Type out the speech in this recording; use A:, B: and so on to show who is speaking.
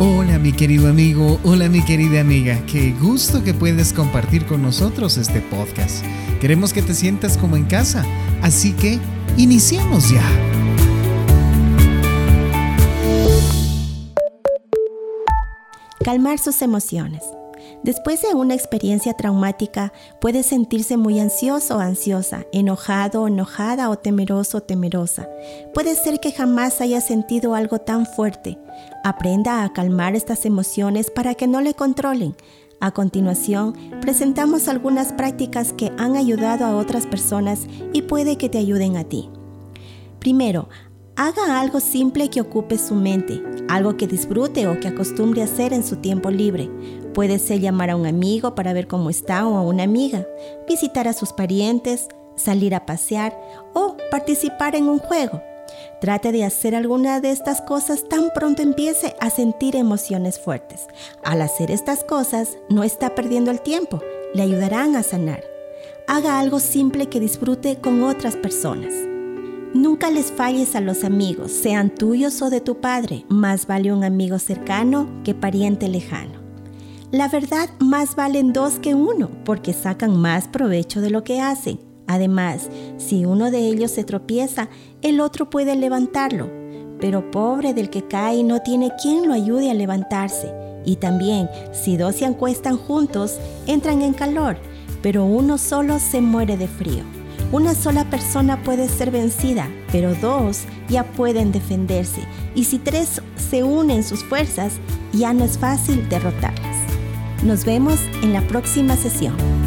A: Hola mi querido amigo, hola mi querida amiga, qué gusto que puedes compartir con nosotros este podcast. Queremos que te sientas como en casa, así que iniciemos ya.
B: Calmar sus emociones. Después de una experiencia traumática, puedes sentirse muy ansioso o ansiosa, enojado o enojada o temeroso o temerosa. Puede ser que jamás haya sentido algo tan fuerte. Aprenda a calmar estas emociones para que no le controlen. A continuación, presentamos algunas prácticas que han ayudado a otras personas y puede que te ayuden a ti. Primero, haga algo simple que ocupe su mente, algo que disfrute o que acostumbre a hacer en su tiempo libre. Puede ser llamar a un amigo para ver cómo está o a una amiga, visitar a sus parientes, salir a pasear o participar en un juego. Trate de hacer alguna de estas cosas tan pronto empiece a sentir emociones fuertes. Al hacer estas cosas, no está perdiendo el tiempo, le ayudarán a sanar. Haga algo simple que disfrute con otras personas. Nunca les falles a los amigos, sean tuyos o de tu padre. Más vale un amigo cercano que pariente lejano. La verdad, más valen dos que uno, porque sacan más provecho de lo que hacen. Además, si uno de ellos se tropieza, el otro puede levantarlo. Pero pobre del que cae no tiene quien lo ayude a levantarse. Y también, si dos se acuestan juntos, entran en calor, pero uno solo se muere de frío. Una sola persona puede ser vencida, pero dos ya pueden defenderse. Y si tres se unen sus fuerzas, ya no es fácil derrotarlas. Nos vemos en la próxima sesión.